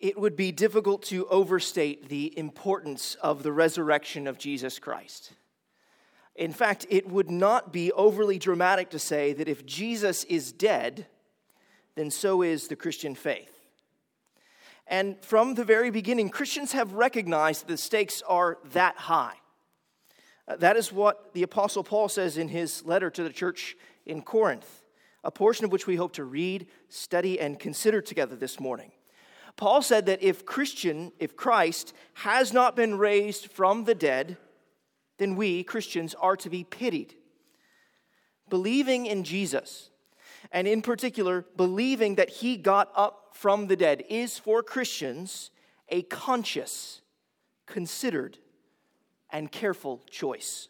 It would be difficult to overstate the importance of the resurrection of Jesus Christ. In fact, it would not be overly dramatic to say that if Jesus is dead, then so is the Christian faith. And from the very beginning, Christians have recognized the stakes are that high. Uh, that is what the Apostle Paul says in his letter to the church in Corinth, a portion of which we hope to read, study, and consider together this morning. Paul said that if Christian, if Christ has not been raised from the dead, then we, Christians, are to be pitied. Believing in Jesus, and in particular, believing that he got up from the dead, is for Christians a conscious, considered, and careful choice.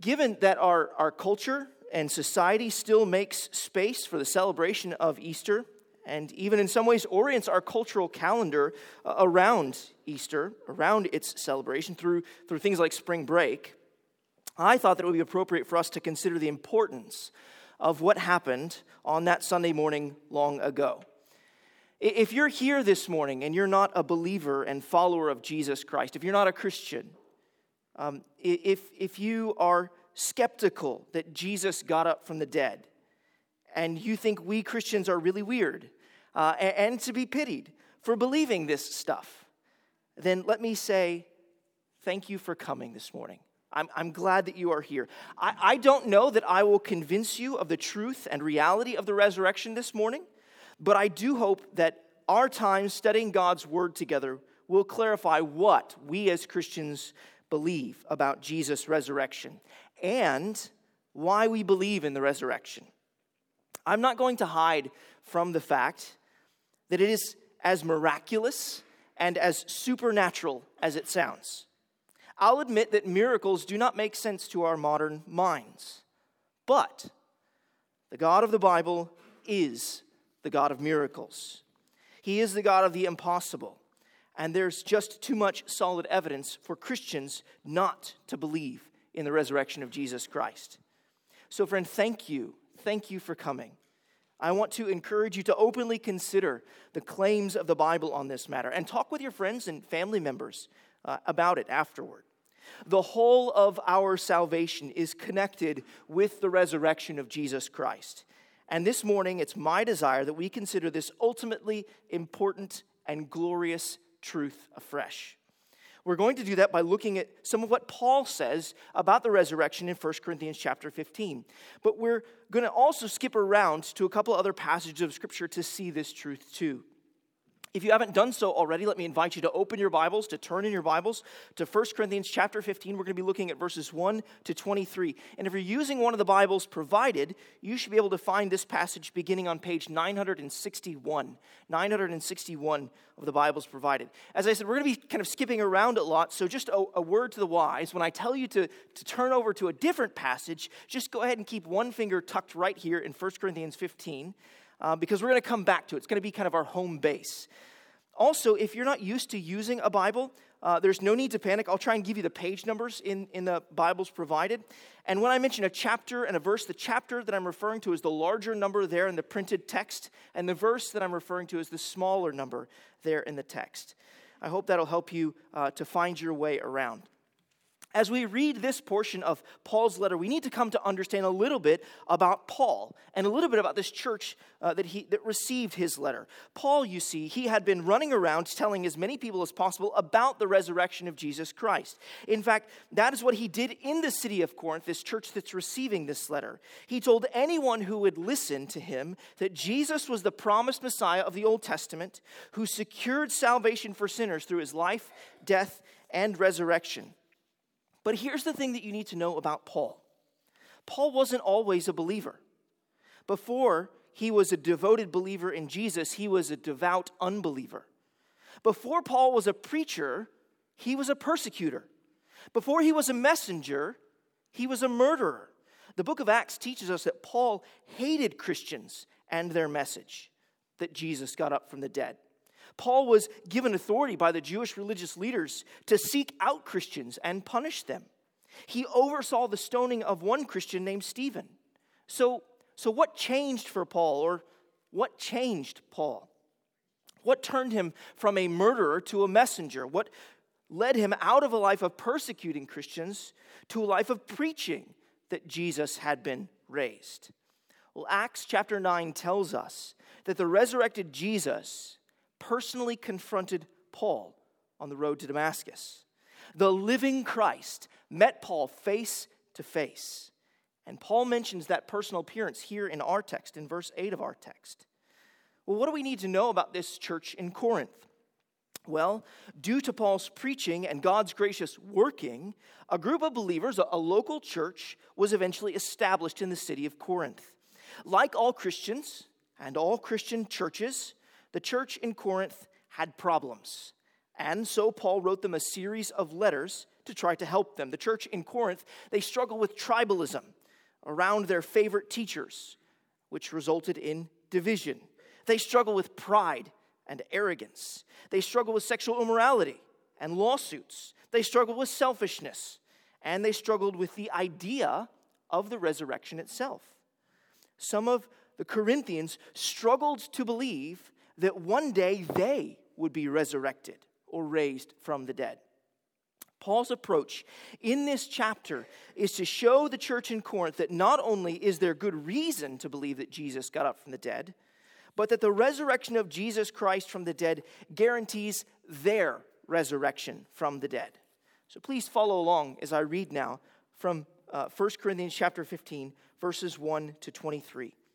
Given that our, our culture and society still makes space for the celebration of Easter, and even in some ways orients our cultural calendar uh, around Easter, around its celebration through, through things like spring break, I thought that it would be appropriate for us to consider the importance of what happened on that Sunday morning long ago. If you're here this morning and you're not a believer and follower of Jesus Christ, if you're not a Christian, um, if, if you are skeptical that Jesus got up from the dead, and you think we Christians are really weird uh, and, and to be pitied for believing this stuff, then let me say thank you for coming this morning. I'm, I'm glad that you are here. I, I don't know that I will convince you of the truth and reality of the resurrection this morning, but I do hope that our time studying God's word together will clarify what we as Christians believe about Jesus' resurrection and why we believe in the resurrection. I'm not going to hide from the fact that it is as miraculous and as supernatural as it sounds. I'll admit that miracles do not make sense to our modern minds. But the God of the Bible is the God of miracles. He is the God of the impossible. And there's just too much solid evidence for Christians not to believe in the resurrection of Jesus Christ. So, friend, thank you thank you for coming. I want to encourage you to openly consider the claims of the Bible on this matter and talk with your friends and family members uh, about it afterward. The whole of our salvation is connected with the resurrection of Jesus Christ. And this morning, it's my desire that we consider this ultimately important and glorious truth afresh. We're going to do that by looking at some of what Paul says about the resurrection in 1 Corinthians chapter 15. But we're going to also skip around to a couple other passages of scripture to see this truth too. If you haven't done so already, let me invite you to open your Bibles, to turn in your Bibles to 1 Corinthians chapter 15. We're going to be looking at verses 1 to 23. And if you're using one of the Bibles provided, you should be able to find this passage beginning on page 961. 961 of the Bibles provided. As I said, we're going to be kind of skipping around a lot, so just a, a word to the wise. When I tell you to, to turn over to a different passage, just go ahead and keep one finger tucked right here in 1 Corinthians 15 uh, because we're going to come back to it. It's going to be kind of our home base. Also, if you're not used to using a Bible, uh, there's no need to panic. I'll try and give you the page numbers in, in the Bibles provided. And when I mention a chapter and a verse, the chapter that I'm referring to is the larger number there in the printed text, and the verse that I'm referring to is the smaller number there in the text. I hope that'll help you uh, to find your way around as we read this portion of Paul's letter, we need to come to understand a little bit about Paul and a little bit about this church uh, that, he, that received his letter. Paul, you see, he had been running around telling as many people as possible about the resurrection of Jesus Christ. In fact, that is what he did in the city of Corinth, this church that's receiving this letter. He told anyone who would listen to him that Jesus was the promised Messiah of the Old Testament who secured salvation for sinners through his life, death, and resurrection. But here's the thing that you need to know about Paul Paul wasn't always a believer. Before he was a devoted believer in Jesus, he was a devout unbeliever. Before Paul was a preacher, he was a persecutor. Before he was a messenger, he was a murderer. The book of Acts teaches us that Paul hated Christians and their message that Jesus got up from the dead. Paul was given authority by the Jewish religious leaders to seek out Christians and punish them. He oversaw the stoning of one Christian named Stephen. So, so what changed for Paul, or what changed Paul? What turned him from a murderer to a messenger? What led him out of a life of persecuting Christians to a life of preaching that Jesus had been raised? Well, Acts chapter 9 tells us that the resurrected Jesus personally confronted Paul on the road to Damascus. The living Christ met Paul face to face. And Paul mentions that personal appearance here in our text, in verse 8 of our text. Well, what do we need to know about this church in Corinth? Well, due to Paul's preaching and God's gracious working, a group of believers, a local church, was eventually established in the city of Corinth. Like all Christians and all Christian churches, the church in Corinth had problems. And so Paul wrote them a series of letters to try to help them. The church in Corinth, they struggle with tribalism around their favorite teachers, which resulted in division. They struggle with pride and arrogance. They struggle with sexual immorality and lawsuits. They struggle with selfishness. And they struggled with the idea of the resurrection itself. Some of the Corinthians struggled to believe that one day they would be resurrected or raised from the dead. Paul's approach in this chapter is to show the church in Corinth that not only is there good reason to believe that Jesus got up from the dead, but that the resurrection of Jesus Christ from the dead guarantees their resurrection from the dead. So please follow along as I read now from uh, 1 Corinthians chapter 15, verses 1 to 23.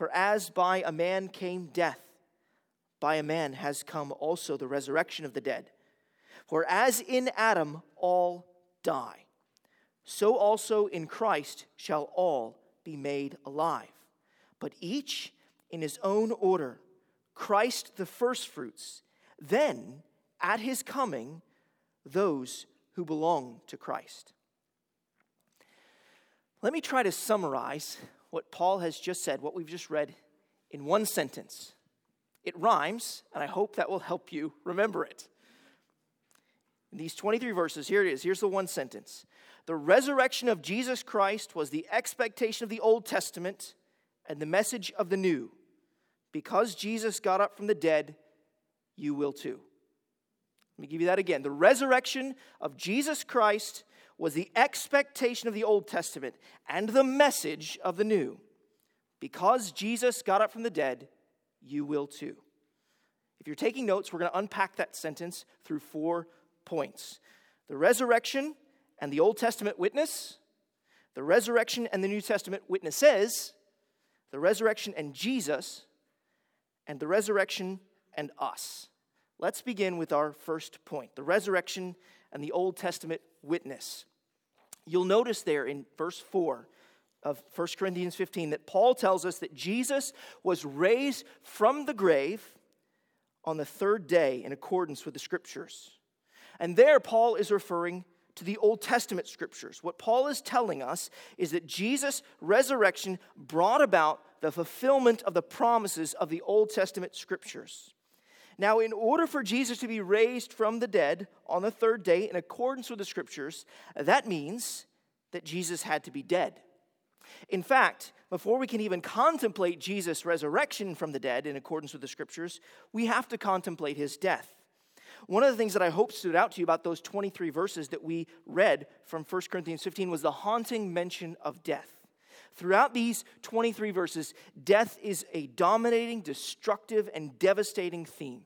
For as by a man came death, by a man has come also the resurrection of the dead. For as in Adam all die, so also in Christ shall all be made alive but each in his own order. Christ the firstfruits, then at his coming, those who belong to Christ. Let me try to summarize what Paul has just said, what we've just read, in one sentence. It rhymes, and I hope that will help you remember it. In these 23 verses, here it is. Here's the one sentence The resurrection of Jesus Christ was the expectation of the Old Testament and the message of the new. Because Jesus got up from the dead, you will too. Let me give you that again. The resurrection of Jesus Christ was the expectation of the Old Testament and the message of the New. Because Jesus got up from the dead, you will too. If you're taking notes, we're going to unpack that sentence through four points the resurrection and the Old Testament witness, the resurrection and the New Testament witnesses, the resurrection and Jesus, and the resurrection and us. Let's begin with our first point the resurrection and the Old Testament witness. You'll notice there in verse 4 of 1 Corinthians 15 that Paul tells us that Jesus was raised from the grave on the third day in accordance with the scriptures. And there, Paul is referring to the Old Testament scriptures. What Paul is telling us is that Jesus' resurrection brought about the fulfillment of the promises of the Old Testament scriptures. Now, in order for Jesus to be raised from the dead on the third day in accordance with the scriptures, that means that Jesus had to be dead. In fact, before we can even contemplate Jesus' resurrection from the dead in accordance with the scriptures, we have to contemplate his death. One of the things that I hope stood out to you about those 23 verses that we read from 1 Corinthians 15 was the haunting mention of death. Throughout these 23 verses, death is a dominating, destructive, and devastating theme.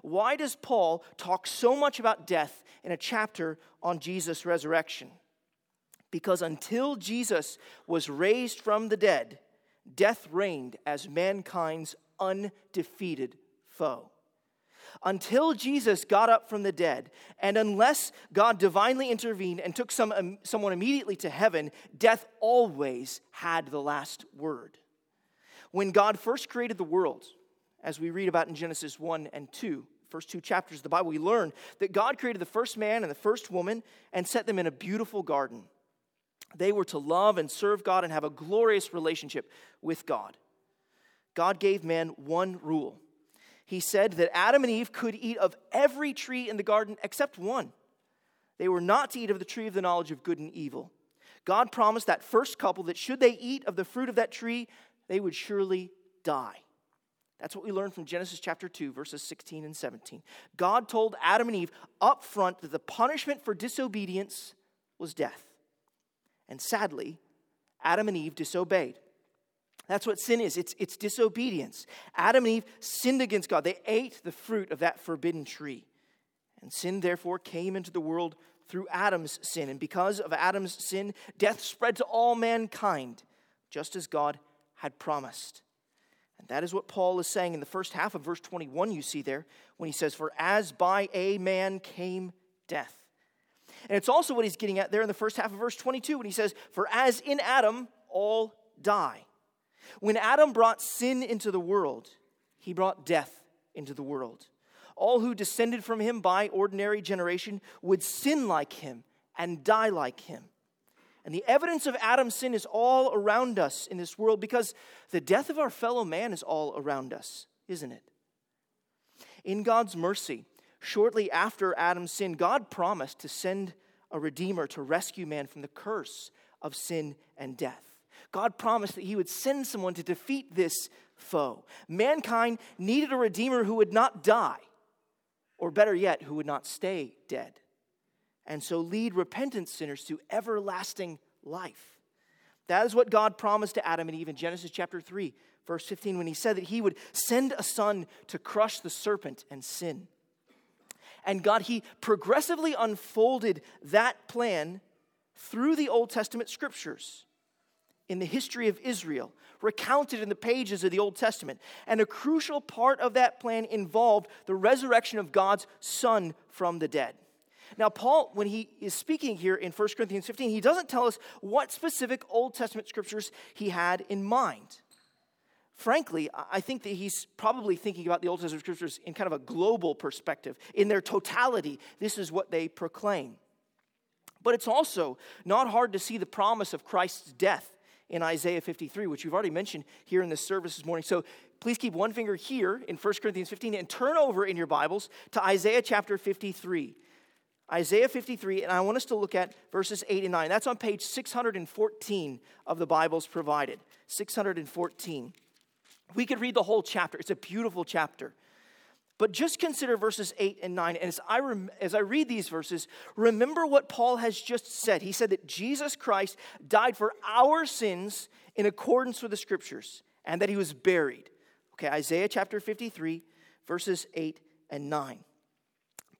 Why does Paul talk so much about death in a chapter on Jesus' resurrection? Because until Jesus was raised from the dead, death reigned as mankind's undefeated foe. Until Jesus got up from the dead, and unless God divinely intervened and took some, um, someone immediately to heaven, death always had the last word. When God first created the world, as we read about in Genesis 1 and 2, first two chapters of the Bible, we learn that God created the first man and the first woman and set them in a beautiful garden. They were to love and serve God and have a glorious relationship with God. God gave man one rule. He said that Adam and Eve could eat of every tree in the garden except one. They were not to eat of the tree of the knowledge of good and evil. God promised that first couple that should they eat of the fruit of that tree, they would surely die. That's what we learned from Genesis chapter 2, verses 16 and 17. God told Adam and Eve up front that the punishment for disobedience was death. And sadly, Adam and Eve disobeyed. That's what sin is it's, it's disobedience. Adam and Eve sinned against God, they ate the fruit of that forbidden tree. And sin, therefore, came into the world through Adam's sin. And because of Adam's sin, death spread to all mankind, just as God had promised. And that is what Paul is saying in the first half of verse 21, you see there, when he says, For as by a man came death. And it's also what he's getting at there in the first half of verse 22 when he says, For as in Adam all die. When Adam brought sin into the world, he brought death into the world. All who descended from him by ordinary generation would sin like him and die like him. And the evidence of Adam's sin is all around us in this world because the death of our fellow man is all around us, isn't it? In God's mercy, shortly after Adam's sin, God promised to send a redeemer to rescue man from the curse of sin and death. God promised that he would send someone to defeat this foe. Mankind needed a redeemer who would not die, or better yet, who would not stay dead, and so lead repentant sinners to everlasting life. That is what God promised to Adam and Eve in Genesis chapter 3, verse 15, when he said that he would send a son to crush the serpent and sin. And God, He progressively unfolded that plan through the Old Testament scriptures in the history of Israel, recounted in the pages of the Old Testament. And a crucial part of that plan involved the resurrection of God's Son from the dead. Now, Paul, when he is speaking here in 1 Corinthians 15, he doesn't tell us what specific Old Testament scriptures he had in mind frankly, I think that he's probably thinking about the Old Testament scriptures in kind of a global perspective. In their totality, this is what they proclaim. But it's also not hard to see the promise of Christ's death in Isaiah 53, which we've already mentioned here in the service this morning. So please keep one finger here in 1 Corinthians 15 and turn over in your Bibles to Isaiah chapter 53. Isaiah 53, and I want us to look at verses 8 and 9. That's on page 614 of the Bibles provided. 614. We could read the whole chapter, it's a beautiful chapter. But just consider verses 8 and 9. And as I, rem- as I read these verses, remember what Paul has just said. He said that Jesus Christ died for our sins in accordance with the scriptures and that he was buried. Okay, Isaiah chapter 53, verses 8 and 9.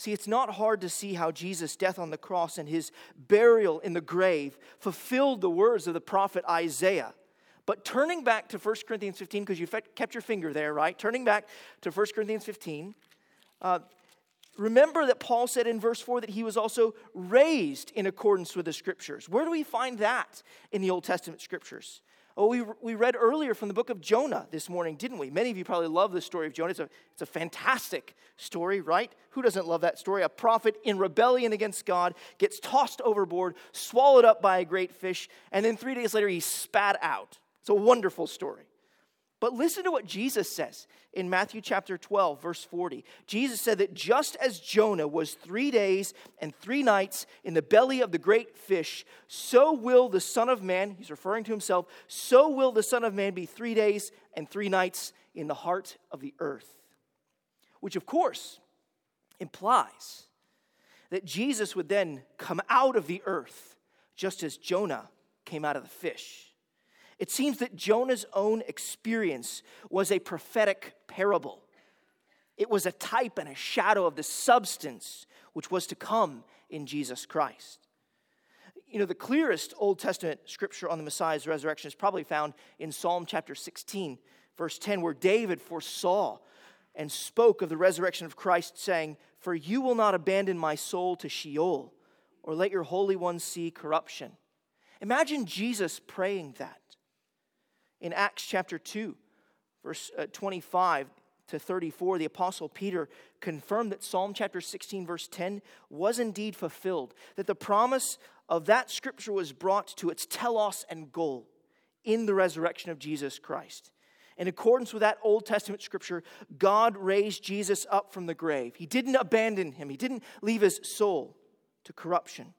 See, it's not hard to see how Jesus' death on the cross and his burial in the grave fulfilled the words of the prophet Isaiah. But turning back to 1 Corinthians 15, because you kept your finger there, right? Turning back to 1 Corinthians 15, uh, remember that Paul said in verse 4 that he was also raised in accordance with the scriptures. Where do we find that in the Old Testament scriptures? Oh, we, we read earlier from the book of Jonah this morning, didn't we? Many of you probably love the story of Jonah. It's a, it's a fantastic story, right? Who doesn't love that story? A prophet in rebellion against God gets tossed overboard, swallowed up by a great fish, and then three days later he's spat out. It's a wonderful story. But listen to what Jesus says in Matthew chapter 12, verse 40. Jesus said that just as Jonah was three days and three nights in the belly of the great fish, so will the Son of Man, he's referring to himself, so will the Son of Man be three days and three nights in the heart of the earth. Which, of course, implies that Jesus would then come out of the earth just as Jonah came out of the fish. It seems that Jonah's own experience was a prophetic parable. It was a type and a shadow of the substance which was to come in Jesus Christ. You know, the clearest Old Testament scripture on the Messiah's resurrection is probably found in Psalm chapter 16, verse 10, where David foresaw and spoke of the resurrection of Christ, saying, For you will not abandon my soul to Sheol, or let your Holy One see corruption. Imagine Jesus praying that in Acts chapter 2, verse uh, 25 to 34, the Apostle Peter confirmed that Psalm chapter 16, verse 10 was indeed fulfilled, that the promise of that scripture was brought to its telos and goal in the resurrection of Jesus Christ. In accordance with that Old Testament scripture, God raised Jesus up from the grave. He didn't abandon him, He didn't leave his soul to corruption.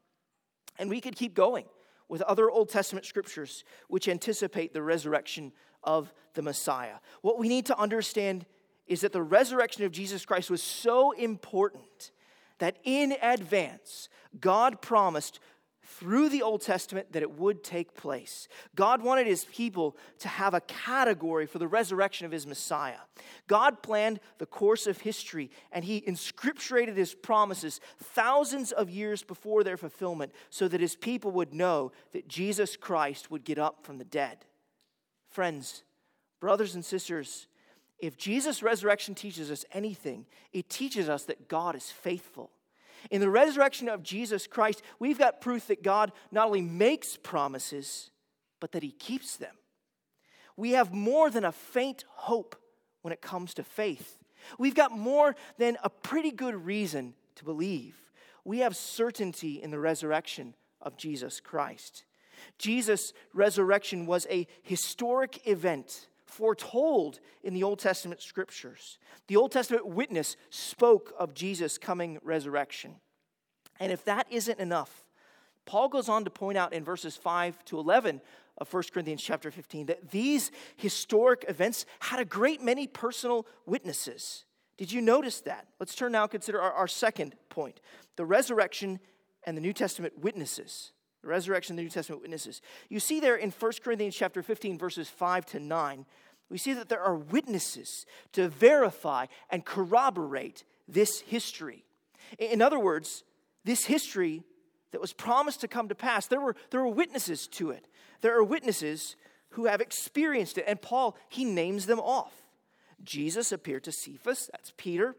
And we could keep going with other Old Testament scriptures which anticipate the resurrection of the Messiah. What we need to understand is that the resurrection of Jesus Christ was so important that in advance, God promised through the Old Testament that it would take place. God wanted his people to have a category for the resurrection of his Messiah. God planned the course of history and he inscripturated his promises thousands of years before their fulfillment so that his people would know that Jesus Christ would get up from the dead. Friends, brothers and sisters, if Jesus' resurrection teaches us anything, it teaches us that God is faithful in the resurrection of Jesus Christ, we've got proof that God not only makes promises, but that He keeps them. We have more than a faint hope when it comes to faith. We've got more than a pretty good reason to believe. We have certainty in the resurrection of Jesus Christ. Jesus' resurrection was a historic event foretold in the Old Testament scriptures. The Old Testament witness spoke of Jesus' coming resurrection. And if that isn't enough, Paul goes on to point out in verses 5 to 11 of 1 Corinthians chapter 15 that these historic events had a great many personal witnesses. Did you notice that? Let's turn now and consider our, our second point the resurrection and the New Testament witnesses the resurrection of the New Testament witnesses. You see there in 1 Corinthians chapter 15, verses 5 to 9, we see that there are witnesses to verify and corroborate this history. In other words, this history that was promised to come to pass, there were, there were witnesses to it. There are witnesses who have experienced it. And Paul, he names them off. Jesus appeared to Cephas, that's Peter,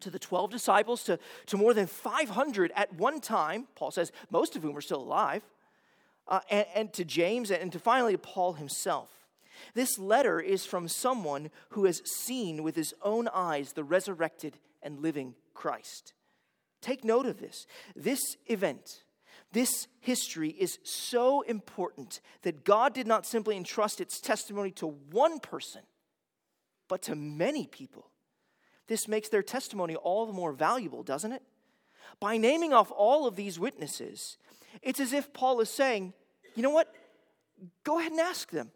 to the 12 disciples, to, to more than 500 at one time, Paul says, most of whom are still alive, uh, and, and to James, and to finally to Paul himself. This letter is from someone who has seen with his own eyes the resurrected and living Christ. Take note of this. This event, This history is so important that God did not simply entrust its testimony to one person, but to many people. This makes their testimony all the more valuable, doesn't it? By naming off all of these witnesses, it's as if Paul is saying, you know what? Go ahead and ask them.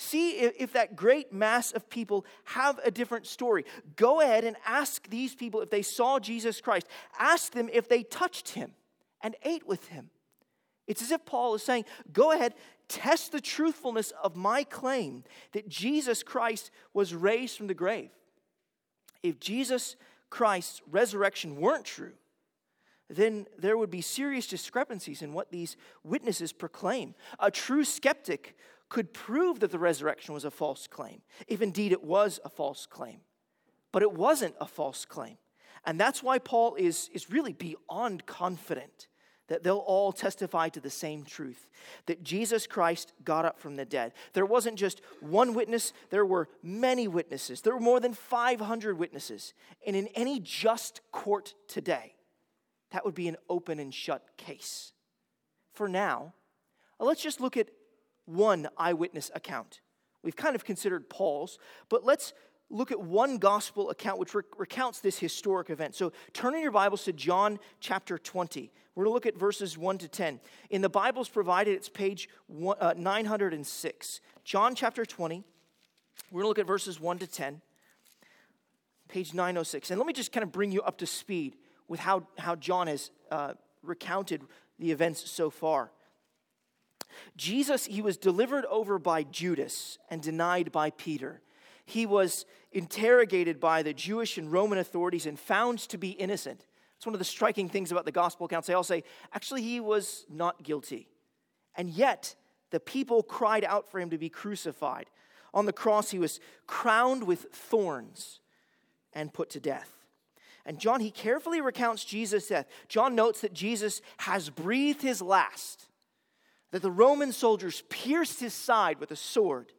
See if, that great mass of people have a different story. Go ahead and ask these people if they saw Jesus Christ. Ask them if they touched him and ate with him. It's as if Paul is saying, Go ahead, test the truthfulness of my claim that Jesus Christ was raised from the grave. If Jesus Christ's resurrection weren't true, then there would be serious discrepancies in what these witnesses proclaim. A true skeptic could prove that the resurrection was a false claim, if indeed it was a false claim. But it wasn't a false claim. And that's why Paul is, is really beyond confident that they'll all testify to the same truth that Jesus Christ got up from the dead. There wasn't just one witness, there were many witnesses. There were more than 500 witnesses. And in any just court today, that would be an open and shut case. For now, let's just look at one eyewitness account. We've kind of considered Paul's, but let's look at one gospel account which recounts this historic event. So turn in your Bibles to John chapter 20. We're going to look at verses 1 to 10. In the Bibles provided, it's page uh, 906. John chapter 20. We're going to look at verses 1 to 10. Page 906. And let me just kind of bring you up to speed with how, how John has uh, recounted the events so far. Jesus, he was delivered over by Judas and denied by Peter. He was interrogated by the Jewish and Roman authorities and found to be innocent. It's one of the striking things about the gospel accounts. They all say, actually, he was not guilty. And yet, the people cried out for him to be crucified. On the cross, he was crowned with thorns and put to death. And John, he carefully recounts Jesus' death. John notes that Jesus has breathed his last, that the Roman soldiers pierced his side with a sword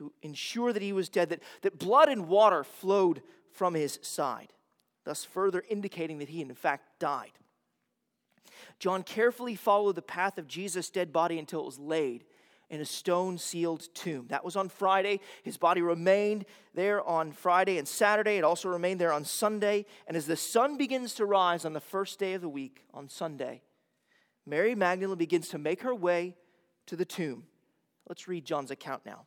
to ensure that he was dead, that, that blood and water flowed from his side, thus further indicating that he, in fact, died. John carefully followed the path of Jesus' dead body until it was laid in a stone sealed tomb. That was on Friday. His body remained there on Friday and Saturday. It also remained there on Sunday. And as the sun begins to rise on the first day of the week, on Sunday, Mary Magdalene begins to make her way to the tomb. Let's read John's account now.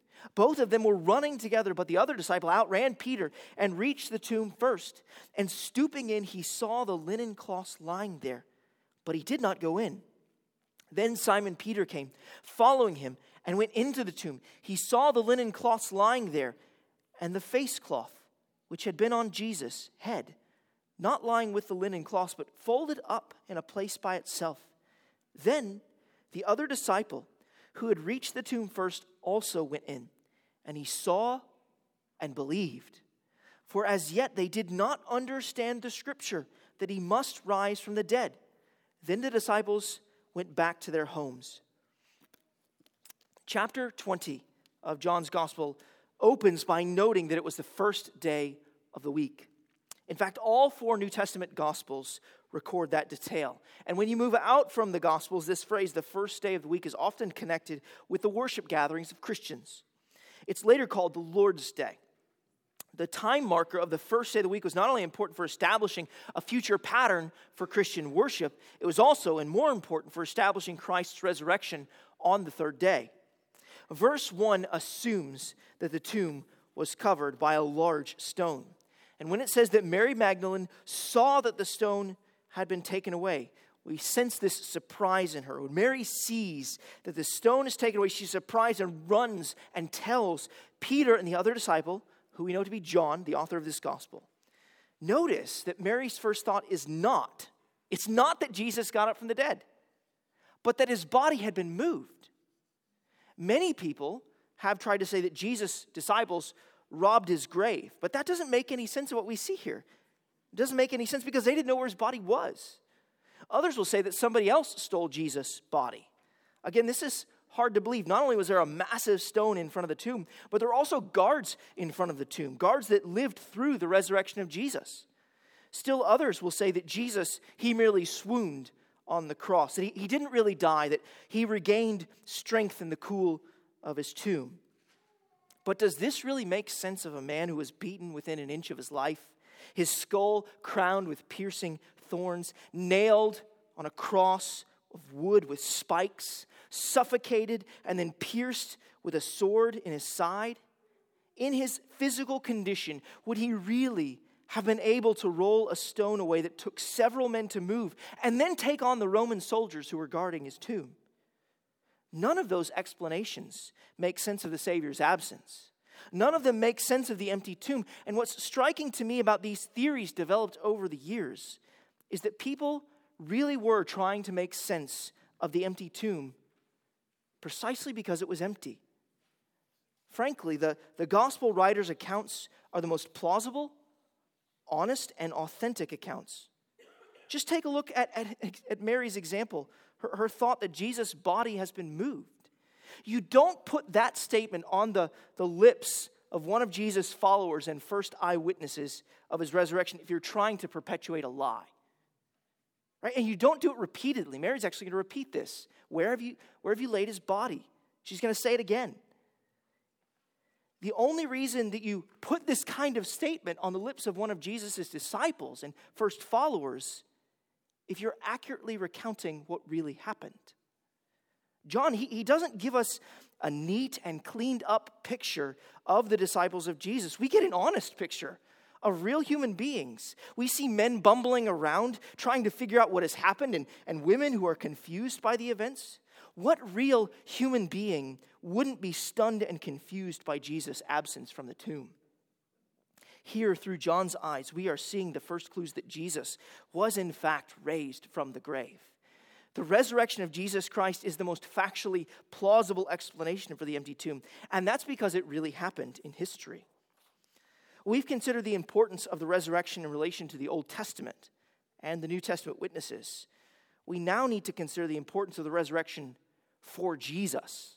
Both of them were running together, but the other disciple outran Peter and reached the tomb first. And stooping in, he saw the linen cloths lying there, but he did not go in. Then Simon Peter came, following him and went into the tomb. He saw the linen cloths lying there and the face cloth which had been on Jesus' head, not lying with the linen cloths, but folded up in a place by itself. Then the other disciple, who had reached the tomb first, also went in, and he saw and believed. For as yet they did not understand the scripture that he must rise from the dead. Then the disciples went back to their homes chapter 20 of John's gospel opens by noting that it was the first day of the week. In fact, all four New Testament gospels record that detail. And when you move out from the gospels, this phrase, the first day of the week, is often connected with the worship gatherings of Christians. It's later called the Lord's Day. The time marker of the first day of the week was not only important for establishing a future pattern for Christian worship, it was also, and more important, for establishing Christ's resurrection on the third day. Verse 1 assumes that the tomb was covered by a large stone. And when it says that Mary Magdalene saw that the stone had been taken away, we sense this surprise in her. When Mary sees that the stone is taken away, she's surprised and runs and tells Peter and the other disciple, who we know to be John, the author of this gospel. Notice that Mary's first thought is not, it's not that Jesus got up from the dead. but that his body had been moved. Many people have tried to say that Jesus' disciples robbed his grave, but that doesn't make any sense of what we see here. It doesn't make any sense because they didn't know where his body was. Others will say that somebody else stole Jesus' body. Again, this is hard to believe. Not only was there a massive stone in front of the tomb, but there were also guards in front of the tomb, guards that lived through the resurrection of Jesus. Still, others will say that Jesus, he merely swooned on the cross, that he, he didn't really die, that he regained strength in the cool of his tomb. But does this really make sense of a man who was beaten within an inch of his life, his skull crowned with piercing thorns, nailed on a cross of wood with spikes, suffocated, and then pierced with a sword in his side? In his physical condition, would he really have been able to roll a stone away that took several men to move and then take on the Roman soldiers who were guarding his tomb? None of those explanations make sense of the Savior's absence. None of them make sense of the empty tomb. And what's striking to me about these theories developed over the years is that people really were trying to make sense of the empty tomb precisely because it was empty. Frankly, the, the gospel writers' accounts are the most plausible, honest, and authentic accounts. Just take a look at, at, at Mary's example, her, her thought that Jesus' body has been moved. You don't put that statement on the, the lips of one of Jesus' followers and first eyewitnesses of his resurrection if you're trying to perpetuate a lie. Right? And you don't do it repeatedly. Mary's actually going to repeat this. Where have you, where have you laid his body? She's going to say it again. The only reason that you put this kind of statement on the lips of one of Jesus' disciples and first followers, if you're accurately recounting what really happened. John, he, he doesn't give us a neat and cleaned up picture of the disciples of Jesus. We get an honest picture of real human beings. We see men bumbling around trying to figure out what has happened and, and women who are confused by the events. What real human being wouldn't be stunned and confused by Jesus' absence from the tomb? Here, through John's eyes, we are seeing the first clues that Jesus was, in fact, raised from the grave. The resurrection of Jesus Christ is the most factually plausible explanation for the empty tomb, and that's because it really happened in history. We've considered the importance of the resurrection in relation to the Old Testament and the New Testament witnesses. We now need to consider the importance of the resurrection for Jesus.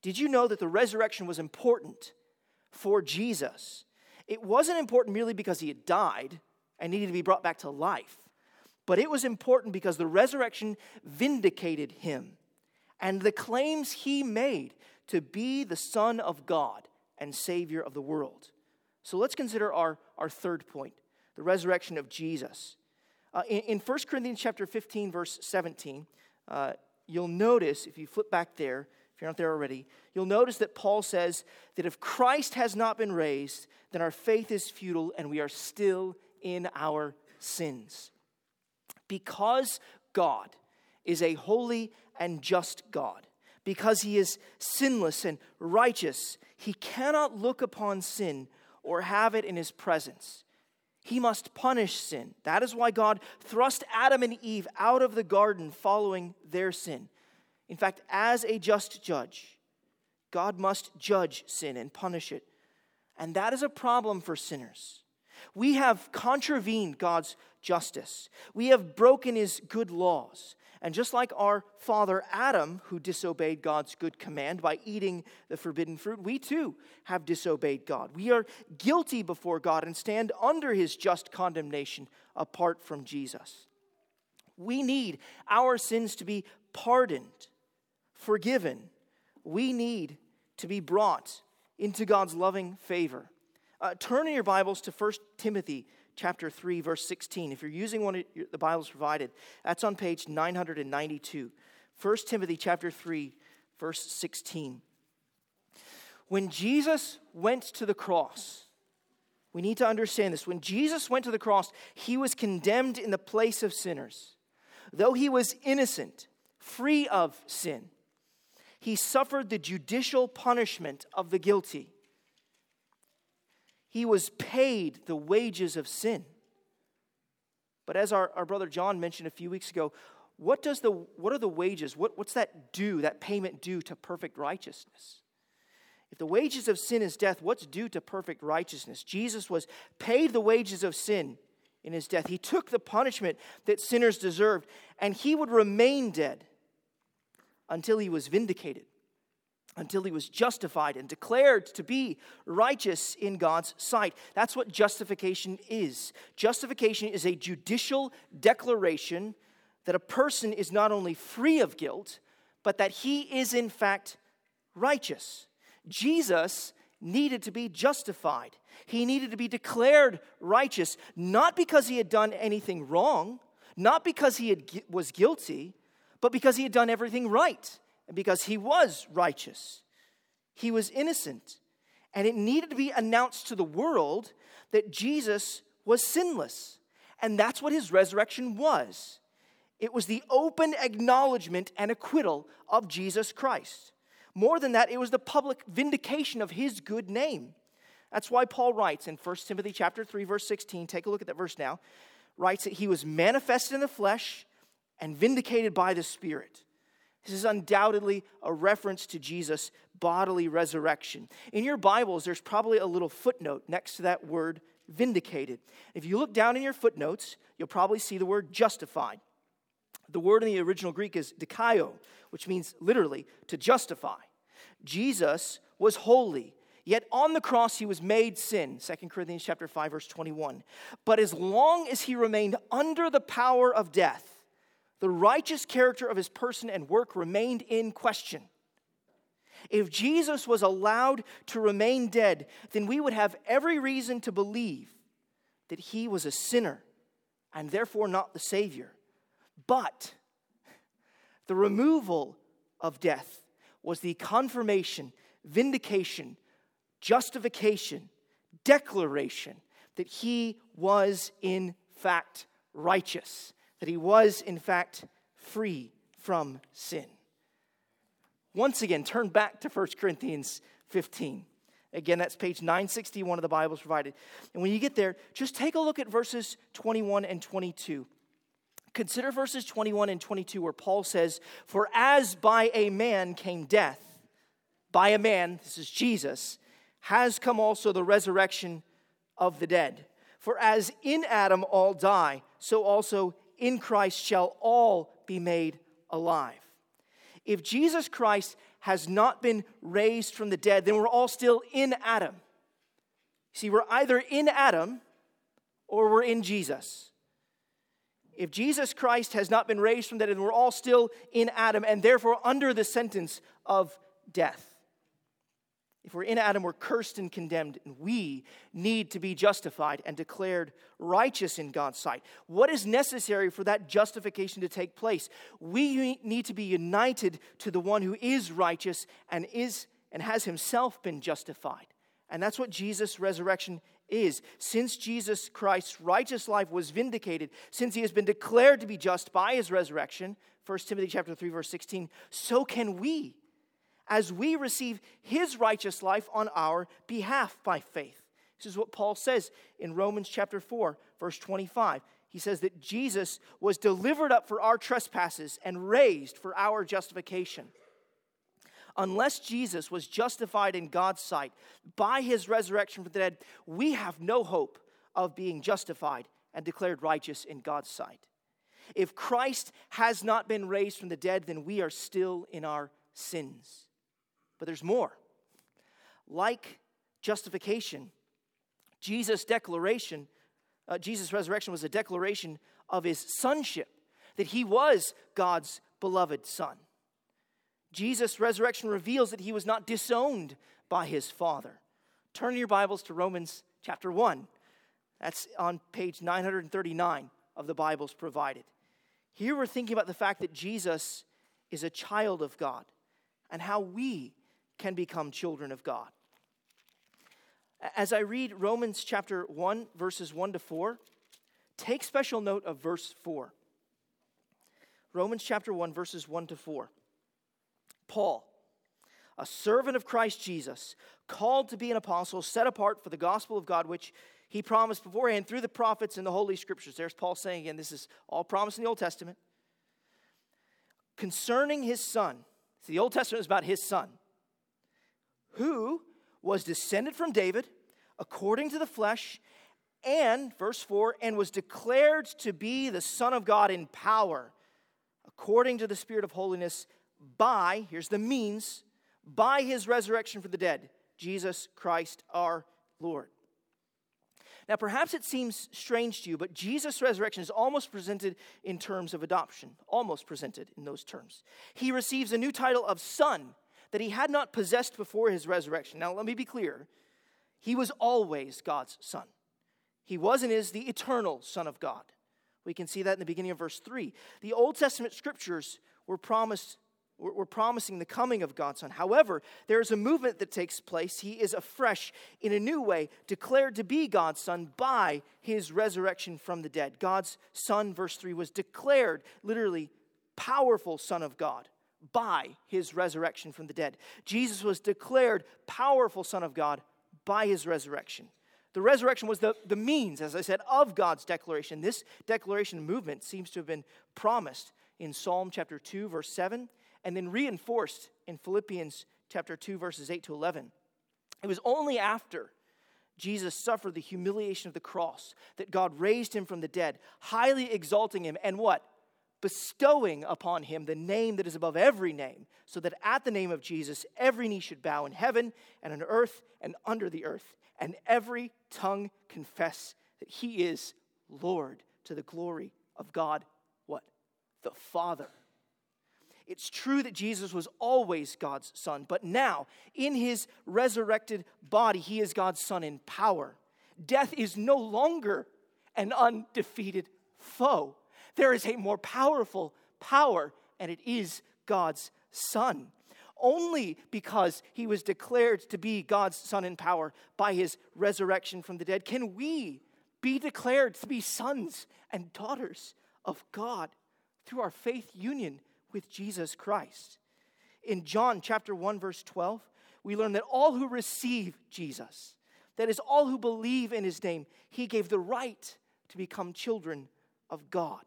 Did you know that the resurrection was important for Jesus? It wasn't important merely because he had died and needed to be brought back to life, but it was important because the resurrection vindicated him and the claims he made to be the Son of God and Savior of the world. So let's consider our, our third point the resurrection of Jesus. Uh, in, in 1 Corinthians chapter 15, verse 17, uh, you'll notice, if you flip back there, if you're not there already, you'll notice that Paul says that if Christ has not been raised, then our faith is futile and we are still in our sins. Because God is a holy and just God, because he is sinless and righteous, he cannot look upon sin or have it in his presence. He must punish sin. That is why God thrust Adam and Eve out of the garden following their sin. In fact, as a just judge, God must judge sin and punish it. And that is a problem for sinners. We have contravened God's justice, we have broken his good laws. And just like our father Adam, who disobeyed God's good command by eating the forbidden fruit, we too have disobeyed God. We are guilty before God and stand under his just condemnation apart from Jesus. We need our sins to be pardoned, forgiven. We need to be brought into God's loving favor. Uh, turn in your Bibles to 1 Timothy chapter 3, verse 16. If you're using one of the Bibles provided, that's on page 992. 1 Timothy chapter 3, verse 16. When Jesus went to the cross, we need to understand this. When Jesus went to the cross, he was condemned in the place of sinners. Though he was innocent, free of sin, he suffered the judicial punishment of the guilty he was paid the wages of sin. But as our, our brother John mentioned a few weeks ago, what, does the, what are the wages? What, what's that due, that payment due to perfect righteousness? If the wages of sin is death, what's due to perfect righteousness? Jesus was paid the wages of sin in his death. He took the punishment that sinners deserved, and he would remain dead until he was vindicated, until he was justified and declared to be righteous in God's sight. That's what justification is. Justification is a judicial declaration that a person is not only free of guilt, but that he is in fact righteous. Jesus needed to be justified. He needed to be declared righteous, not because he had done anything wrong, not because he had, was guilty, but because he had done everything right, because he was righteous. He was innocent. And it needed to be announced to the world that Jesus was sinless. And that's what his resurrection was. It was the open acknowledgement and acquittal of Jesus Christ. More than that, it was the public vindication of his good name. That's why Paul writes in 1 Timothy chapter 3 verse 16, take a look at that verse now, writes that he was manifested in the flesh and vindicated by the Spirit. This is undoubtedly a reference to Jesus' bodily resurrection. In your Bibles, there's probably a little footnote next to that word vindicated. If you look down in your footnotes, you'll probably see the word justified. The word in the original Greek is dikaio, which means literally to justify. Jesus was holy, yet on the cross he was made sin. 2 Corinthians chapter 5 verse 21. But as long as he remained under the power of death, the righteous character of his person and work remained in question. If Jesus was allowed to remain dead, then we would have every reason to believe that he was a sinner and therefore not the Savior. But the removal of death was the confirmation, vindication, justification, declaration that he was in fact righteous, that he was in fact free from sin. Once again, turn back to 1 Corinthians 15. Again, that's page 961 of the Bibles provided. And when you get there, just take a look at verses 21 and 22. Consider verses 21 and 22 where Paul says, For as by a man came death, by a man, this is Jesus, has come also the resurrection of the dead. For as in Adam all die, so also in Christ shall all be made alive. If Jesus Christ has not been raised from the dead, then we're all still in Adam. See, we're either in Adam or we're in Jesus. If Jesus Christ has not been raised from the dead, then we're all still in Adam and therefore under the sentence of death. If we're in Adam, we're cursed and condemned, and we need to be justified and declared righteous in God's sight. What is necessary for that justification to take place? We need to be united to the one who is righteous and is and has himself been justified. And that's what Jesus' resurrection is. Since Jesus Christ's righteous life was vindicated, since he has been declared to be just by his resurrection, 1 Timothy chapter 3 verse 16, so can we as we receive his righteous life on our behalf by faith. This is what Paul says in Romans chapter 4, verse 25. He says that Jesus was delivered up for our trespasses and raised for our justification. Unless Jesus was justified in God's sight by his resurrection from the dead, we have no hope of being justified and declared righteous in God's sight. If Christ has not been raised from the dead, then we are still in our sins. But there's more. Like justification, Jesus' declaration, uh, Jesus' resurrection was a declaration of his sonship, that he was God's beloved son. Jesus' resurrection reveals that he was not disowned by his Father. Turn your Bibles to Romans chapter 1. That's on page 939 of the Bibles provided. Here we're thinking about the fact that Jesus is a child of God and how we can become children of God. As I read Romans chapter 1, verses 1 to 4, take special note of verse 4. Romans chapter 1, verses 1 to 4. Paul, a servant of Christ Jesus, called to be an apostle, set apart for the gospel of God, which he promised beforehand through the prophets and the Holy Scriptures. There's Paul saying again, this is all promised in the Old Testament concerning his son. see, the Old Testament is about his son, who was descended from David according to the flesh, and, verse 4, and was declared to be the Son of God in power, according to the Spirit of holiness, by, here's the means, by his resurrection from the dead, Jesus Christ our Lord. Now, perhaps it seems strange to you, but Jesus' resurrection is almost presented in terms of adoption, almost presented in those terms. He receives a new title of son that he had not possessed before his resurrection. Now, let me be clear he was always God's son. He was and is the eternal Son of God. We can see that in the beginning of verse 3. The Old Testament scriptures were promised we're promising the coming of God's Son. However, there is a movement that takes place. He is afresh, in a new way, declared to be God's Son by his resurrection from the dead. God's Son, verse 3, was declared literally powerful Son of God by his resurrection from the dead. Jesus was declared powerful Son of God by his resurrection. The resurrection was the, the means, as I said, of God's declaration. This declaration movement seems to have been promised in Psalm chapter 2, verse 7 and then reinforced in Philippians chapter 2 verses 8 to 11. It was only after Jesus suffered the humiliation of the cross that God raised him from the dead, highly exalting him and what? Bestowing upon him the name that is above every name, so that at the name of Jesus every knee should bow in heaven and on earth and under the earth, and every tongue confess that he is Lord to the glory of God, what? The Father. It's true that Jesus was always God's son, but now, in his resurrected body, he is God's son in power. Death is no longer an undefeated foe. There is a more powerful power, and it is God's son. Only because he was declared to be God's son in power by his resurrection from the dead can we be declared to be sons and daughters of God through our faith union with Jesus Christ. In John chapter 1 verse 12, we learn that all who receive Jesus, that is all who believe in his name, he gave the right to become children of God.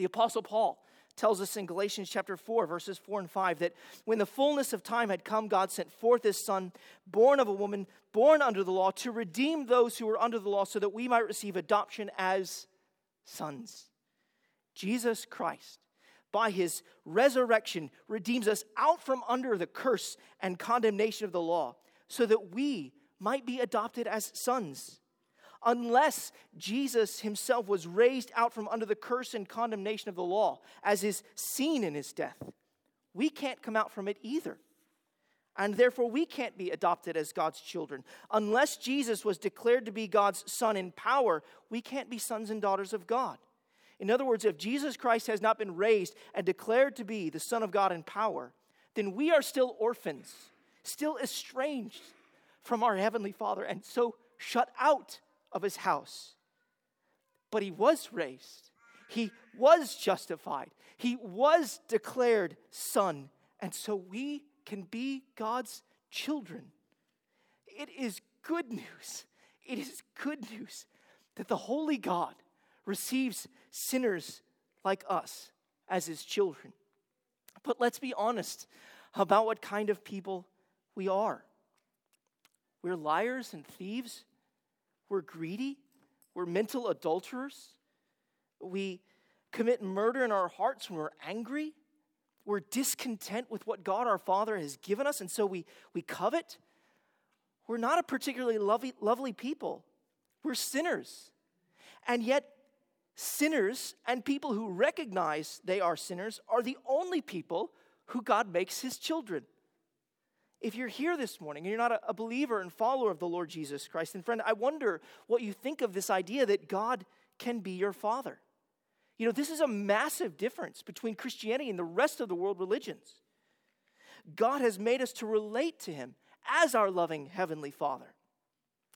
The apostle Paul tells us in Galatians chapter 4 verses 4 and 5 that when the fullness of time had come God sent forth his son born of a woman born under the law to redeem those who were under the law so that we might receive adoption as sons. Jesus Christ by his resurrection, redeems us out from under the curse and condemnation of the law, so that we might be adopted as sons. Unless Jesus himself was raised out from under the curse and condemnation of the law, as is seen in his death, we can't come out from it either. And therefore, we can't be adopted as God's children. Unless Jesus was declared to be God's son in power, we can't be sons and daughters of God. In other words, if Jesus Christ has not been raised and declared to be the Son of God in power, then we are still orphans, still estranged from our Heavenly Father, and so shut out of His house. But He was raised, He was justified, He was declared Son, and so we can be God's children. It is good news. It is good news that the Holy God receives sinners like us as his children. But let's be honest about what kind of people we are. We're liars and thieves. We're greedy. We're mental adulterers. We commit murder in our hearts when we're angry. We're discontent with what God our Father has given us, and so we, we covet. We're not a particularly lovely, lovely people. We're sinners. And yet, sinners and people who recognize they are sinners are the only people who God makes his children. If you're here this morning and you're not a, believer and follower of the Lord Jesus Christ, then friend, I wonder what you think of this idea that God can be your father. You know, this is a massive difference between Christianity and the rest of the world religions. God has made us to relate to him as our loving heavenly father.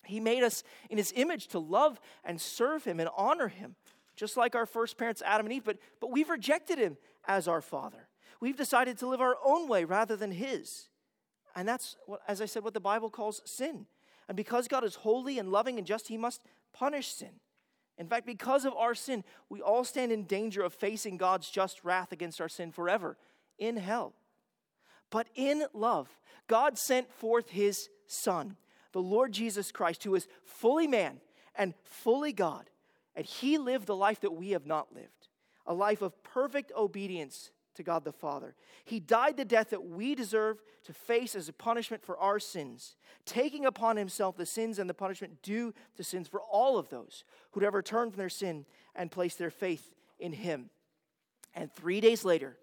He made us in his image to love and serve him and honor him just like our first parents, Adam and Eve, but, but we've rejected him as our father. We've decided to live our own way rather than his. And that's, what, as I said, what the Bible calls sin. And because God is holy and loving and just, he must punish sin. In fact, because of our sin, we all stand in danger of facing God's just wrath against our sin forever in hell. But in love, God sent forth his Son, the Lord Jesus Christ, who is fully man and fully God. And he lived the life that we have not lived a life of perfect obedience to God the Father. He died the death that we deserve to face as a punishment for our sins, taking upon himself the sins and the punishment due to sins for all of those who'd ever turned from their sin and placed their faith in him. And three days later,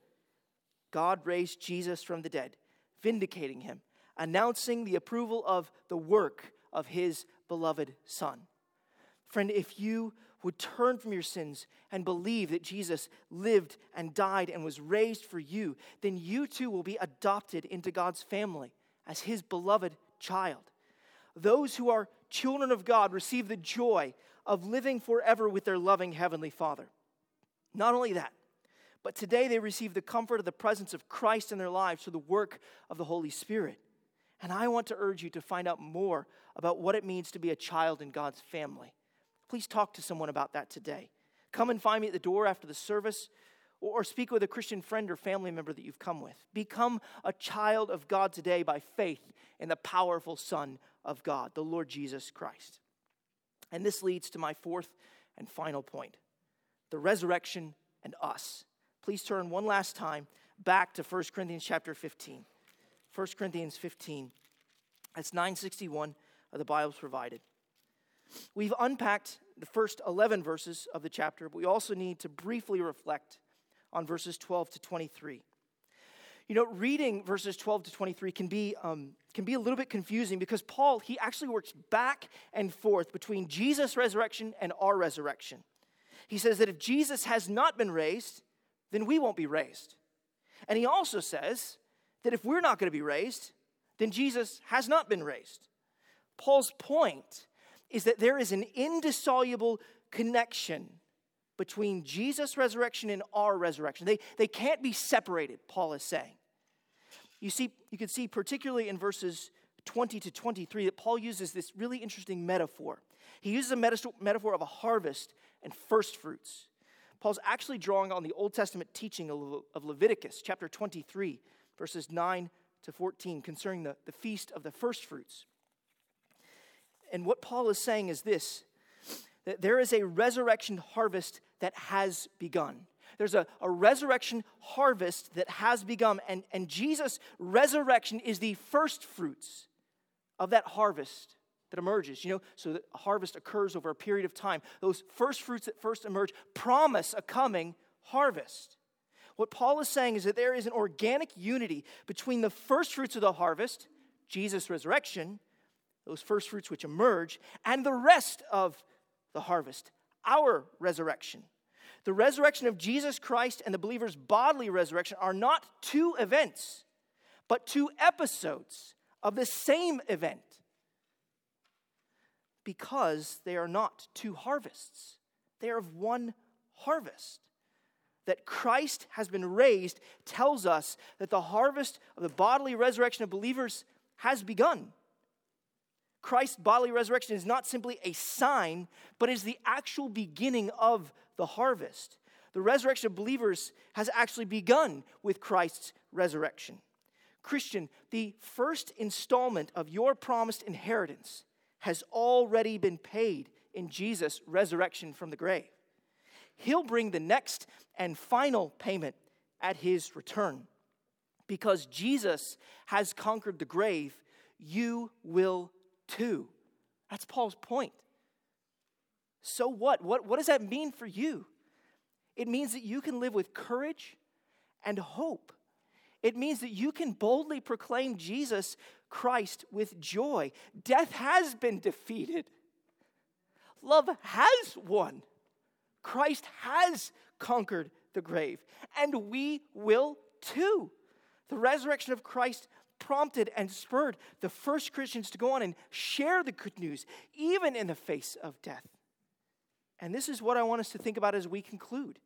God raised Jesus from the dead, vindicating him, announcing the approval of the work of his beloved Son. Friend, if you would turn from your sins and believe that Jesus lived and died and was raised for you, then you too will be adopted into God's family as his beloved child. Those who are children of God receive the joy of living forever with their loving Heavenly Father. Not only that, but today they receive the comfort of the presence of Christ in their lives through the work of the Holy Spirit. And I want to urge you to find out more about what it means to be a child in God's family please talk to someone about that today. Come and find me at the door after the service or speak with a Christian friend or family member that you've come with. Become a child of God today by faith in the powerful Son of God, the Lord Jesus Christ. And this leads to my fourth and final point the resurrection and us. Please turn one last time back to 1 Corinthians chapter 15. 1 Corinthians 15. That's 961 of the Bible's provided. We've unpacked the first 11 verses of the chapter, but we also need to briefly reflect on verses 12 to 23. You know, reading verses 12 to 23 can be, um, can be a little bit confusing because Paul, he actually works back and forth between Jesus' resurrection and our resurrection. He says that if Jesus has not been raised, then we won't be raised. And he also says that if we're not going to be raised, then Jesus has not been raised. Paul's point is that there is an indissoluble connection between Jesus' resurrection and our resurrection. They, they can't be separated, Paul is saying. You see, you can see particularly in verses 20 to 23 that Paul uses this really interesting metaphor. He uses a metaphor of a harvest and first fruits. Paul's actually drawing on the Old Testament teaching of Leviticus, chapter 23, verses 9 to 14, concerning the, the feast of the first fruits. And what Paul is saying is this that there is a resurrection harvest that has begun. There's a, a resurrection harvest that has begun, and, and Jesus' resurrection is the first fruits of that harvest that emerges. You know, so the harvest occurs over a period of time. Those first fruits that first emerge promise a coming harvest. What Paul is saying is that there is an organic unity between the first fruits of the harvest, Jesus' resurrection, those first fruits which emerge, and the rest of the harvest, our resurrection. The resurrection of Jesus Christ and the believer's bodily resurrection are not two events, but two episodes of the same event because they are not two harvests, they are of one harvest. That Christ has been raised tells us that the harvest of the bodily resurrection of believers has begun. Christ's bodily resurrection is not simply a sign, but is the actual beginning of the harvest. The resurrection of believers has actually begun with Christ's resurrection. Christian, the first installment of your promised inheritance has already been paid in Jesus' resurrection from the grave. He'll bring the next and final payment at his return. Because Jesus has conquered the grave, you will too. That's Paul's point. So what? What, what does that mean for you? It means that you can live with courage and hope. It means that you can boldly proclaim Jesus Christ with joy. Death has been defeated, love has won. Christ has conquered the grave, and we will too. The resurrection of Christ prompted and spurred the first Christians to go on and share the good news, even in the face of death. And this is what I want us to think about as we conclude.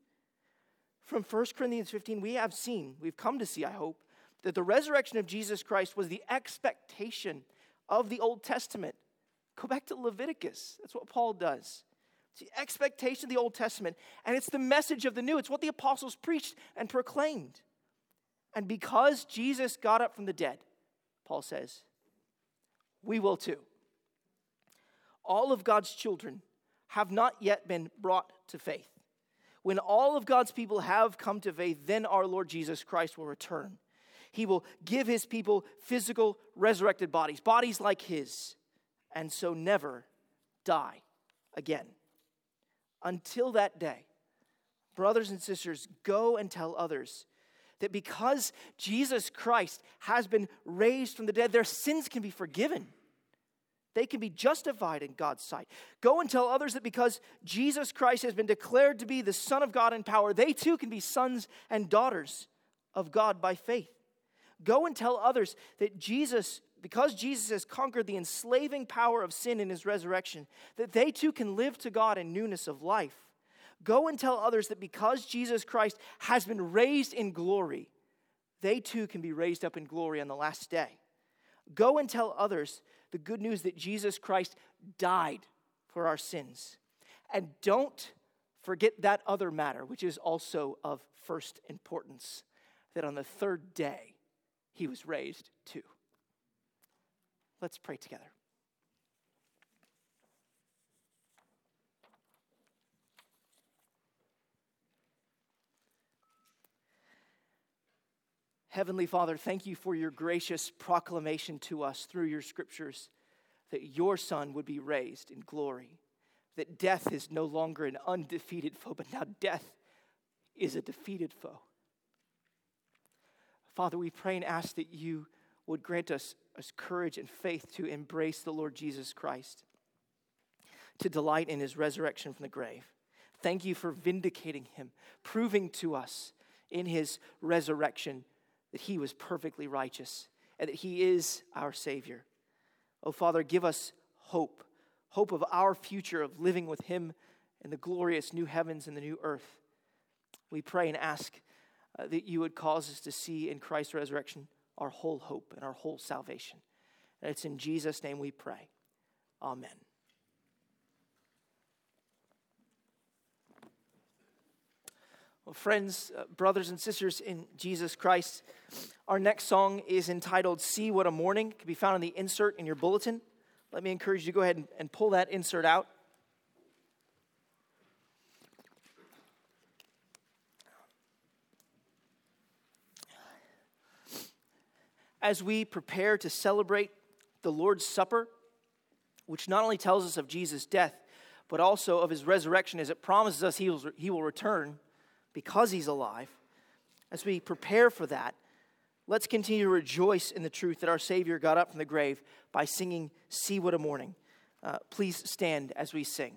From 1 Corinthians 15, we have seen, we've come to see, I hope, that the resurrection of Jesus Christ was the expectation of the Old Testament. Go back to Leviticus. That's what Paul does. It's the expectation of the Old Testament, and it's the message of the new. It's what the apostles preached and proclaimed. And because Jesus got up from the dead, Paul says, we will too. All of God's children have not yet been brought to faith. When all of God's people have come to faith, then our Lord Jesus Christ will return. He will give his people physical, resurrected bodies, bodies like his, and so never die again. Until that day, brothers and sisters, go and tell others that because Jesus Christ has been raised from the dead, their sins can be forgiven. They can be justified in God's sight. Go and tell others that because Jesus Christ has been declared to be the Son of God in power, they too can be sons and daughters of God by faith. Go and tell others that Jesus, because Jesus has conquered the enslaving power of sin in his resurrection, that they too can live to God in newness of life. Go and tell others that because Jesus Christ has been raised in glory, they too can be raised up in glory on the last day. Go and tell others the good news that Jesus Christ died for our sins. And don't forget that other matter, which is also of first importance that on the third day, he was raised too. Let's pray together. Heavenly Father, thank you for your gracious proclamation to us through your scriptures that your Son would be raised in glory, that death is no longer an undefeated foe, but now death is a defeated foe. Father, we pray and ask that you would grant us, us courage and faith to embrace the Lord Jesus Christ, to delight in his resurrection from the grave. Thank you for vindicating him, proving to us in his resurrection that he was perfectly righteous and that he is our Savior. Oh, Father, give us hope hope of our future of living with him in the glorious new heavens and the new earth. We pray and ask uh, that you would cause us to see in Christ's resurrection our whole hope and our whole salvation. And it's in Jesus' name we pray. Amen. Well, friends, uh, brothers, and sisters in Jesus Christ, our next song is entitled See What a Morning. It can be found in the insert in your bulletin. Let me encourage you to go ahead and, and pull that insert out. As we prepare to celebrate the Lord's Supper, which not only tells us of Jesus' death, but also of his resurrection, as it promises us he will, he will return because he's alive, as we prepare for that, let's continue to rejoice in the truth that our Savior got up from the grave by singing, See What a Morning. Uh, please stand as we sing.